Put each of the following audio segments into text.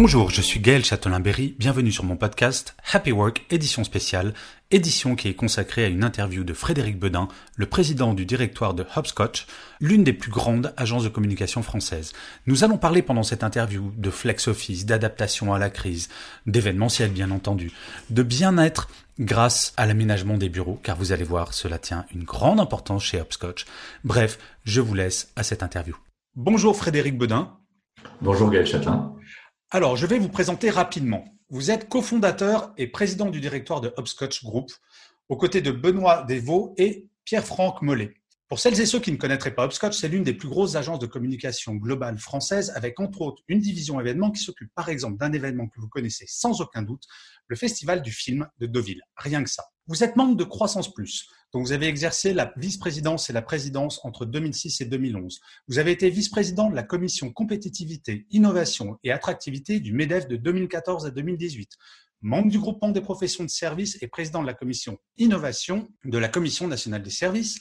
Bonjour, je suis Gaël Châtelain-Berry, bienvenue sur mon podcast Happy Work édition spéciale, édition qui est consacrée à une interview de Frédéric Bedin, le président du directoire de Hopscotch, l'une des plus grandes agences de communication françaises. Nous allons parler pendant cette interview de flex office, d'adaptation à la crise, d'événementiel bien entendu, de bien-être grâce à l'aménagement des bureaux, car vous allez voir, cela tient une grande importance chez Hopscotch. Bref, je vous laisse à cette interview. Bonjour Frédéric Bedin. Bonjour Gaël Châtelain. Alors, je vais vous présenter rapidement. Vous êtes cofondateur et président du directoire de Hopscotch Group, aux côtés de Benoît Desvaux et Pierre-Franck Mollet. Pour celles et ceux qui ne connaîtraient pas Hopscotch, c'est l'une des plus grosses agences de communication globale française, avec entre autres une division événement qui s'occupe par exemple d'un événement que vous connaissez sans aucun doute, le Festival du film de Deauville. Rien que ça. Vous êtes membre de Croissance Plus, donc vous avez exercé la vice-présidence et la présidence entre 2006 et 2011. Vous avez été vice-président de la commission compétitivité, innovation et attractivité du MEDEF de 2014 à 2018 membre du groupement des professions de services et président de la commission innovation de la Commission nationale des services.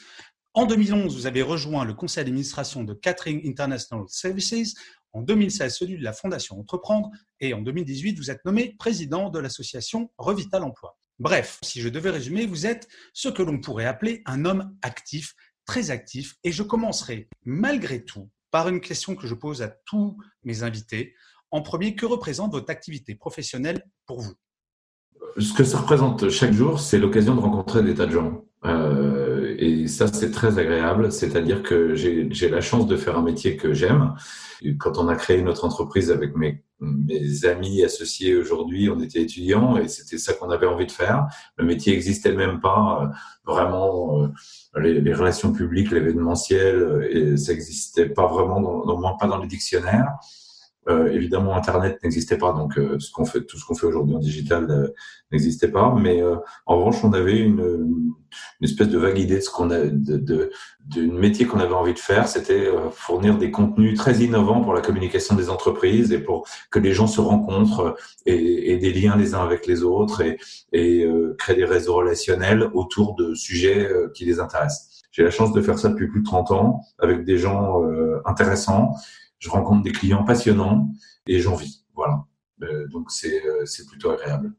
En 2011, vous avez rejoint le conseil d'administration de Catering International Services. En 2016, celui de la Fondation Entreprendre. Et en 2018, vous êtes nommé président de l'association Revital Emploi. Bref, si je devais résumer, vous êtes ce que l'on pourrait appeler un homme actif, très actif, et je commencerai malgré tout par une question que je pose à tous mes invités. En premier, que représente votre activité professionnelle pour vous? Ce que ça représente chaque jour, c'est l'occasion de rencontrer des tas de gens. Euh, et ça, c'est très agréable. C'est-à-dire que j'ai la chance de faire un métier que j'aime. Quand on a créé notre entreprise avec mes, amis associés aujourd'hui, on était étudiants et c'était ça qu'on avait envie de faire. Le métier existait même pas. Euh, vraiment, euh, les, relations publiques, l'événementiel, et ça n'existait pas vraiment, au moins pas dans les dictionnaires. Euh, évidemment, Internet n'existait pas, donc euh, ce qu'on fait, tout ce qu'on fait aujourd'hui en digital euh, n'existait pas. Mais en revanche, on avait une, une, espèce de vague idée de ce qu'on a, de, de, d'une métier qu'on avait envie de faire. C'était fournir des contenus très innovants pour la communication des entreprises et pour que les gens se rencontrent et, et des liens les uns avec les autres et, et créer des réseaux relationnels autour de sujets qui les intéressent. J'ai la chance de faire ça depuis plus de 30 ans avec des gens intéressants je rencontre des clients passionnants et j'en vis. Voilà. Euh, donc c'est euh, c'est plutôt agréable.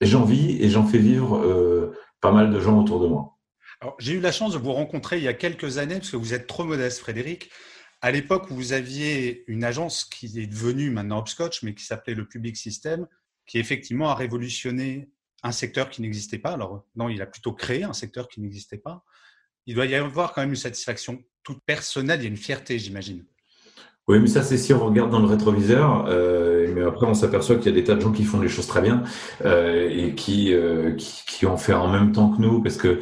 Et j'en vis et j'en fais vivre euh, pas mal de gens autour de moi. J'ai eu la chance de vous rencontrer il y a quelques années parce que vous êtes trop modeste, Frédéric. À l'époque où vous aviez une agence qui est devenue maintenant Hopscotch, mais qui s'appelait le Public System, qui effectivement a révolutionné un secteur qui n'existait pas. Alors, non, il a plutôt créé un secteur qui n'existait pas. Il doit y avoir quand même une satisfaction toute personnelle, il y a une fierté, j'imagine. Oui, mais ça, c'est si on regarde dans le rétroviseur. Euh, mais après, on s'aperçoit qu'il y a des tas de gens qui font les choses très bien euh, et qui, euh, qui, fait en même temps que nous, parce que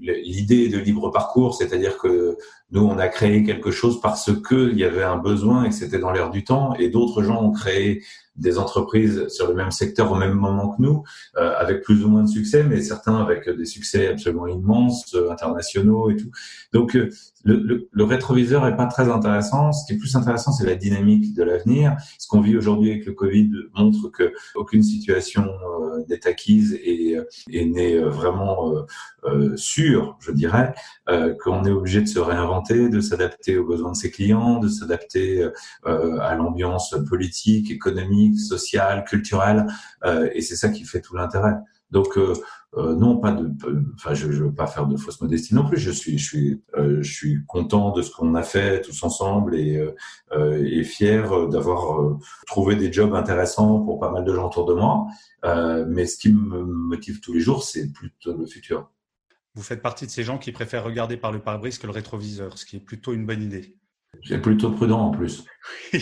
l'idée de libre parcours, c'est-à-dire que nous, on a créé quelque chose parce qu'il y avait un besoin et que c'était dans l'air du temps, et d'autres gens ont créé des entreprises sur le même secteur au même moment que nous, euh, avec plus ou moins de succès, mais certains avec des succès absolument immenses, euh, internationaux et tout. Donc euh, le, le, le, rétroviseur est pas très intéressant. Ce qui est plus intéressant, c'est la dynamique de l'avenir. Ce qu'on vit aujourd'hui avec le Covid montre que aucune situation euh, n'est acquise et, et n'est vraiment sûre, je dirais, qu'on est obligé de se réinventer, de s'adapter aux besoins de ses clients, de s'adapter à l'ambiance politique, économique sociale, culturelle, euh, et c'est ça qui fait tout l'intérêt. Donc euh, euh, non, pas de, enfin je, je veux pas faire de fausse modestie non plus. Je suis, je suis, je suis content de ce qu'on a fait tous ensemble et, et fier d'avoir trouvé des jobs intéressants pour pas mal de gens autour de moi. mais ce qui me motive tous les jours, c'est plutôt le futur. Vous faites partie de ces gens qui préfèrent regarder par le pare-brise que le rétroviseur, ce qui est plutôt une bonne idée. C'est plutôt prudent en plus.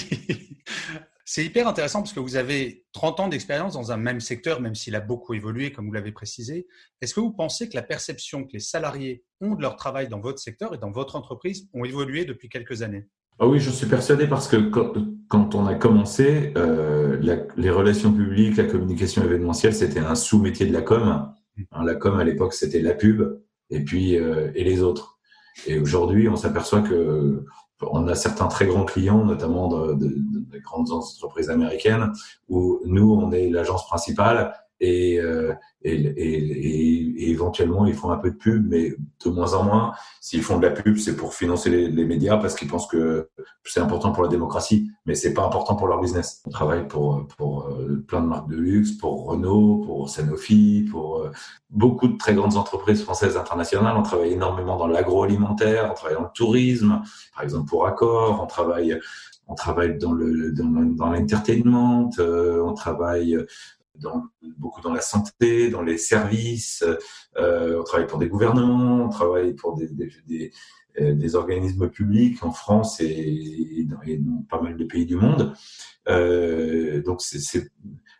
C'est hyper intéressant parce que vous avez 30 ans d'expérience dans un même secteur, même s'il a beaucoup évolué, comme vous l'avez précisé. Est-ce que vous pensez que la perception que les salariés ont de leur travail dans votre secteur et dans votre entreprise ont évolué depuis quelques années? Ah oui, je suis persuadé parce que quand, on a commencé, euh, les relations publiques, la communication événementielle, c'était un sous-métier de la com. Hein, la com à l'époque, c'était la pub et puis euh, et les autres. Et aujourd'hui, on s'aperçoit que on a certains très grands clients, notamment de, de, de, grandes entreprises américaines, où nous, on est l'agence principale et, euh, et, éventuellement ils font un peu de pub, mais de moins en moins. S'ils font de la pub, c'est pour financer les, médias parce qu'ils pensent que c'est important pour la démocratie, mais c'est pas important pour leur business. On travaille pour, pour euh, plein de marques de luxe, pour Renault, pour Sanofi, pour euh, beaucoup de très grandes entreprises françaises internationales. On travaille énormément dans l'agroalimentaire, on travaille dans le tourisme, par exemple pour Accor, on travaille on travaille dans le dans l'entertainment, on travaille dans, beaucoup dans la santé, dans les services, euh, on travaille pour des gouvernements, on travaille pour des, des, des, euh, des organismes publics en France et, dans, et, dans, pas mal de pays du monde. Euh, donc c'est,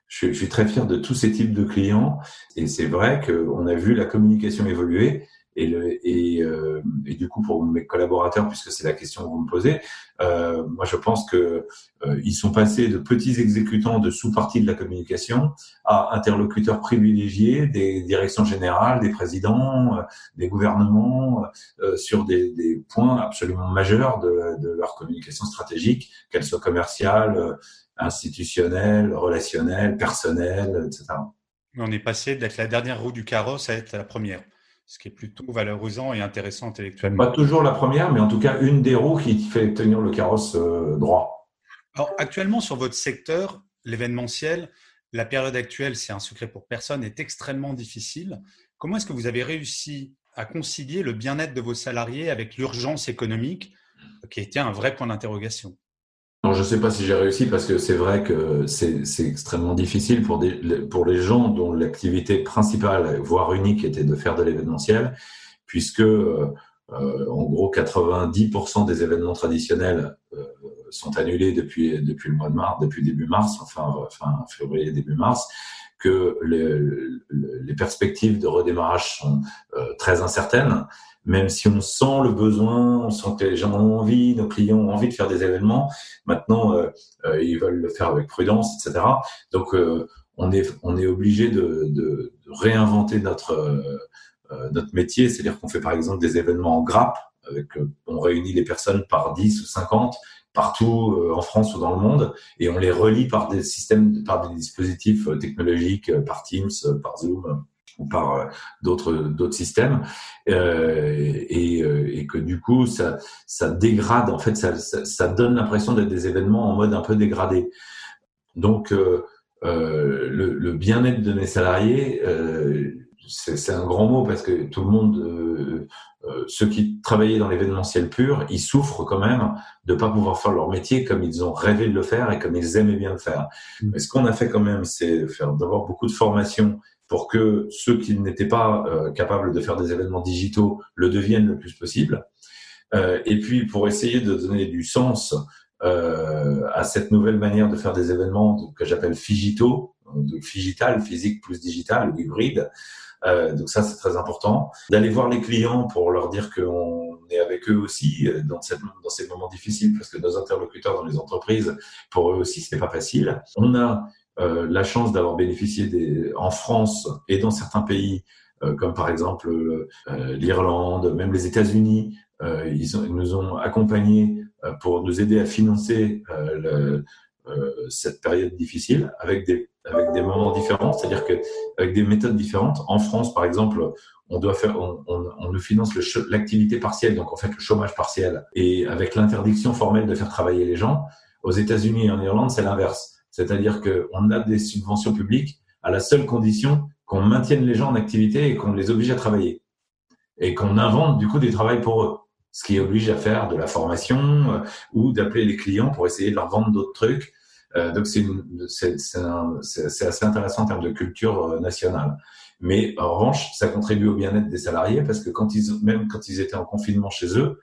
je, je, suis très fier de tous ces types de clients et c'est vrai qu'on a vu la communication évoluer et, le, et, euh, et, du coup, pour mes collaborateurs, puisque c'est la question que vous me posez, euh, moi je pense que euh, ils sont passés de petits exécutants de sous-parties de la communication à interlocuteurs privilégiés des directions générales, des présidents, euh, des gouvernements, euh, sur des, des, points absolument majeurs de, de leur communication stratégique, qu'elle soit commerciale, institutionnelle, relationnelle, personnelle, etc. On est passé d'être la dernière roue du carrosse à être la première ce qui est plutôt valorisant et intéressant intellectuellement. Pas toujours la première, mais en tout cas une des roues qui fait tenir le carrosse euh, droit. Alors actuellement sur votre secteur, l'événementiel, la période actuelle, c'est un secret pour personne, est extrêmement difficile. Comment est-ce que vous avez réussi à concilier le bien-être de vos salariés avec l'urgence économique, qui été un vrai point d'interrogation? Je ne sais pas si j'ai réussi parce que c'est vrai que c'est extrêmement difficile pour, pour les gens dont l'activité principale, voire unique, était de faire de l'événementiel, puisque euh, euh en gros 90% des événements traditionnels euh, sont annulés depuis, depuis le mois de mars, depuis début mars, enfin fin février, début mars, que les, les perspectives de redémarrage sont euh, très incertaines même si on sent le besoin, on sent que les gens ont envie, nos clients ont envie de faire des événements, maintenant euh, euh, ils veulent le faire avec prudence, etc. Donc euh, on est on est obligé de, de, réinventer notre euh, notre métier, c'est-à-dire qu'on fait par exemple des événements en grappe, avec on réunit les personnes par 10 ou 50 partout en France ou dans le monde et on les relie par des systèmes, par des dispositifs technologiques, par Teams, par Zoom ou par euh, d'autres d'autres systèmes. Euh, et, euh, et, que du coup ça ça dégrade en fait ça, ça, donne l'impression d'être des événements en mode un peu dégradé. Donc euh, euh le, le bien-être de mes salariés c'est un grand mot parce que tout le monde ceux qui travaillaient dans l'événementiel pur ils souffrent quand même de pas pouvoir faire leur métier comme ils ont rêvé de le faire et comme ils aimaient bien le faire mmh. mais ce qu'on a fait quand même c'est faire d'avoir beaucoup de formations pour que ceux qui n'étaient pas euh, capables de faire des événements digitaux le deviennent le plus possible. Euh, et puis pour essayer de donner du sens euh, à cette nouvelle manière de faire des événements que j'appelle figito, donc figital, physique plus digital, hybride. Euh, donc ça c'est très important. D'aller voir les clients pour leur dire qu'on est avec eux aussi euh, dans, cette, dans ces moments difficiles parce que nos interlocuteurs dans les entreprises, pour eux aussi c'est pas facile. On a euh, la chance d'avoir bénéficié des, en France et dans certains pays, euh, comme par exemple euh, l'Irlande, même les États-Unis, ils, ils, nous ont accompagnés pour nous aider à financer le, cette période difficile avec des avec des moments différents, c'est-à-dire que avec des méthodes différentes. En France, par exemple, on doit faire, on, on, on nous finance l'activité partielle, donc en fait le chômage partiel, et avec l'interdiction formelle de faire travailler les gens. Aux États-Unis et en Irlande, c'est l'inverse. C'est-à-dire qu'on a des subventions publiques à la seule condition qu'on maintienne les gens en activité et qu'on les oblige à travailler. Et qu'on invente du coup des travails pour eux. Ce qui oblige à faire de la formation euh, ou d'appeler les clients pour essayer de leur vendre d'autres trucs. Euh, donc c'est assez intéressant en termes de culture euh, nationale. Mais en revanche, ça contribue au bien-être des salariés parce que quand ils, même quand ils étaient en confinement chez eux,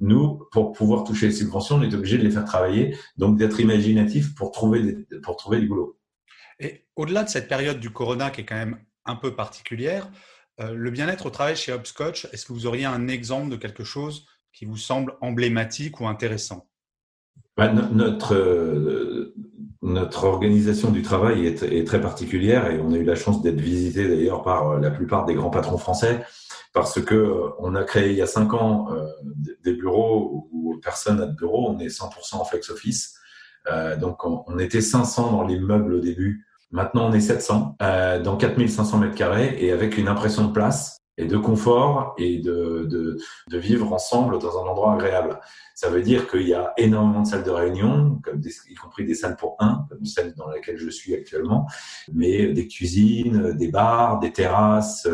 Nous, pour pouvoir toucher les subventions, on est obligé de les faire travailler, donc d'être imaginatif pour trouver, des, pour trouver du boulot. Et au-delà de cette période du corona qui est quand même un peu particulière, euh, le bien-être au travail chez Hopscotch, est-ce que vous auriez un exemple de quelque chose qui vous semble emblématique ou intéressant? Bah, notre, euh, notre organisation du travail est, est, très particulière et on a eu la chance d'être visité d'ailleurs par euh, la plupart des grands patrons français parce que euh, on a créé il y a cinq ans des bureaux où personne n'a de bureau, on est 100% en flex office. donc on, était 500 dans l'immeuble au début, maintenant on est 700 dans 4500 mètres carrés et avec une impression de place et de confort et de, de, de, vivre ensemble dans un endroit agréable. Ça veut dire qu'il y a énormément de salles de réunion, comme y compris des salles pour un, comme celle dans laquelle je suis actuellement, mais des cuisines, des bars, des terrasses,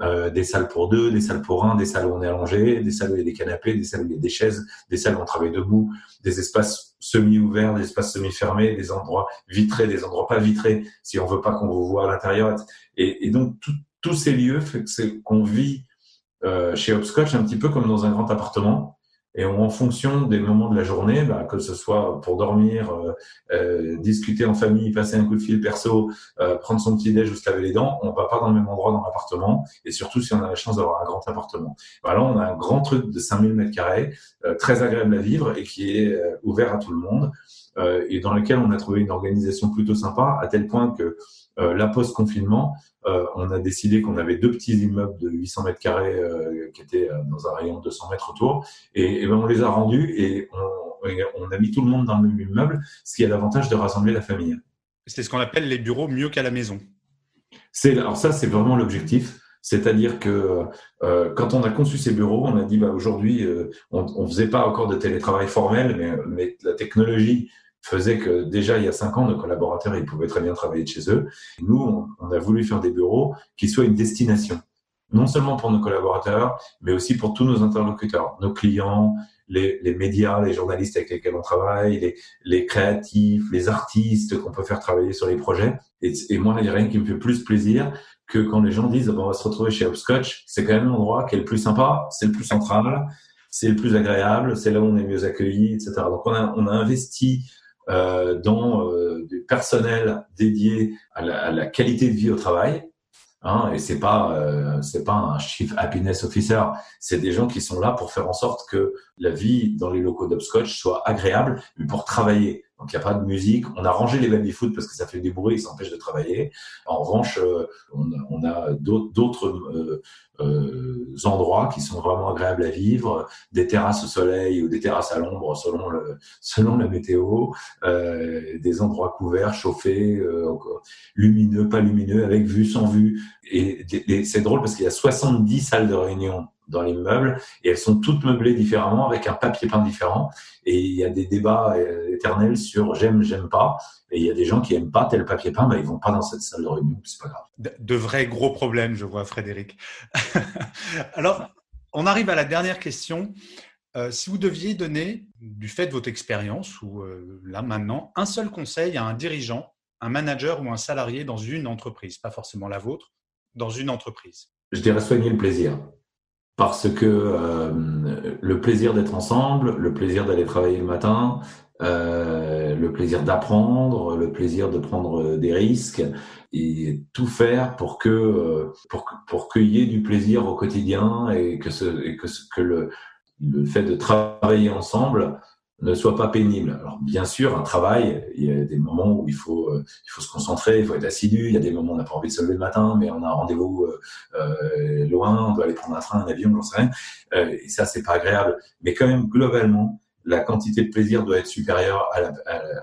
euh, des salles pour deux, des salles pour un, des salles où on est allongé, des salles où il y a des canapés, des salles où il y a des chaises, des salles où on travaille debout, des espaces semi-ouverts, des espaces semi-fermés, des endroits vitrés, des endroits pas vitrés, si on veut pas qu'on vous voit à l'intérieur. Et, et donc, tout, tous ces lieux c'est qu'on vit euh, chez Hopscotch un petit peu comme dans un grand appartement. Et en fonction des moments de la journée, bah, que ce soit pour dormir, euh, euh, discuter en famille, passer un coup de fil perso, euh, prendre son petit déj ou se laver les dents, on va pas dans le même endroit dans l'appartement. Et surtout si on a la chance d'avoir un grand appartement. Bah, là, on a un grand truc de 5000 mètres carrés, euh, très agréable à vivre et qui est euh, ouvert à tout le monde. et dans lequel on a trouvé une organisation plutôt sympa, à tel point que euh, la post-confinement, euh, on a décidé qu'on avait deux petits immeubles de 800 mètres carrés euh, qui étaient dans un rayon de 200 mètres autour, et, et ben on les a rendus et on, on, a mis tout le monde dans le même immeuble, ce qui a l'avantage de rassembler la famille. C'est ce qu'on appelle les bureaux mieux qu'à la maison. C'est alors ça, c'est vraiment l'objectif. C'est-à-dire que euh, quand on a conçu ces bureaux, on a dit bah, aujourd'hui, euh, on ne faisait pas encore de télétravail formel, mais, mais la technologie faisait que déjà il y a cinq ans, nos collaborateurs, ils pouvaient très bien travailler de chez eux. nous, on, a voulu faire des bureaux qui soient une destination, non seulement pour nos collaborateurs, mais aussi pour tous nos interlocuteurs, nos clients, les, les médias, les journalistes avec lesquels on travaille, les, les créatifs, les artistes qu'on peut faire travailler sur les projets. Et, et moi, il n'y a rien qui me fait plus plaisir que quand les gens disent bon, on va se retrouver chez Hopscotch, c'est quand même l'endroit qui est le plus sympa, c'est le plus central, c'est le plus agréable, c'est là où on est mieux accueilli, etc. Donc on a, on a investi euh, euh, du personnel dédié à la, à la, qualité de vie au travail. Hein, et c'est pas euh, c'est pas un chief happiness officer, c'est des gens qui sont là pour faire en sorte que la vie dans les locaux d'Upscotch soit agréable, mais pour travailler. Donc il n'y a pas de musique. On a rangé les baby-foot parce que ça fait du bruit, ça empêche de travailler. En revanche, euh, on, on, a d'autres euh, euh, endroits qui sont vraiment agréables à vivre, des terrasses au soleil ou des terrasses à l'ombre selon le selon la météo, euh, des endroits couverts, chauffés, euh, lumineux, pas lumineux, avec vue, sans vue. Et, et c'est drôle parce qu'il y a 70 salles de réunion dans l'immeuble et elles sont toutes meublées différemment avec un papier peint différent. Et il y a des débats euh, éternels sur j'aime j'aime pas. Et il y a des gens qui aiment pas tel papier peint mais ils vont pas dans cette salle de réunion c'est pas grave. De, vrais gros problèmes je vois Frédéric. Alors on arrive à la dernière question. Euh, si vous deviez donner du fait de votre expérience ou euh, là maintenant un seul conseil à un dirigeant un manager ou un salarié dans une entreprise pas forcément la vôtre dans une entreprise? Je dirais soigner le plaisir parce que euh, le plaisir d'être ensemble, le plaisir d'aller travailler le matin, euh, le plaisir d'apprendre, le plaisir de prendre des risques et tout faire pour que euh, pour pour qu'il y ait du plaisir au quotidien et que ce et que, que le le fait de travailler ensemble ne soit pas pénible. Alors bien sûr, un travail, il y a des moments où il faut euh, il faut se concentrer, il faut être assidu. Il y a des moments où on n'a pas envie de se lever le matin, mais on a un rendez-vous euh, euh loin, on doit aller prendre un train, un avion, j'en sais rien. Euh, et ça, c'est pas agréable. Mais quand même, globalement, la quantité de plaisir doit être supérieure à la,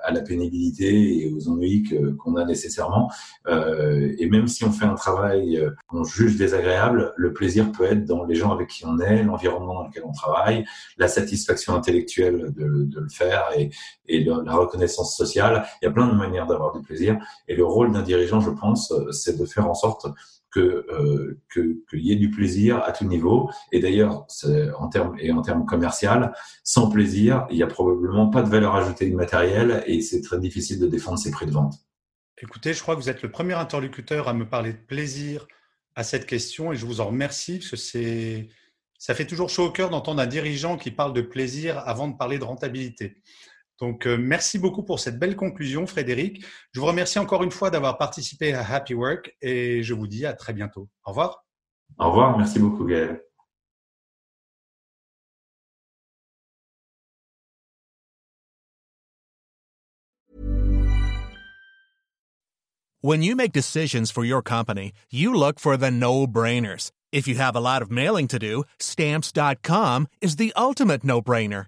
à, la pénibilité et aux ennuis qu'on a nécessairement. Euh, et même si on fait un travail euh, qu'on juge désagréable, le plaisir peut être dans les gens avec qui on est, l'environnement dans lequel on travaille, la satisfaction intellectuelle de, de le faire et, et la reconnaissance sociale. Il y a plein de manières d'avoir du plaisir. Et le rôle d'un dirigeant, je pense, c'est de faire en sorte que euh, qu'il y ait du plaisir à tout niveau. Et d'ailleurs, en termes et en termes commercial, sans plaisir, il y a probablement pas de valeur ajoutée immatérielle et c'est très difficile de défendre ses prix de vente. Écoutez, je crois que vous êtes le premier interlocuteur à me parler de plaisir à cette question et je vous en remercie parce que c'est Ça fait toujours chaud au cœur d'entendre un dirigeant qui parle de plaisir avant de parler de rentabilité. Donc, euh, merci beaucoup pour cette belle conclusion, Frédéric. Je vous remercie encore une fois d'avoir participé à Happy Work et je vous dis à très bientôt. Au revoir. Au revoir. Merci beaucoup, Gaël. When you make decisions for your company, you look for the no-brainers. If you have a lot of mailing to do, stamps.com is the ultimate no-brainer.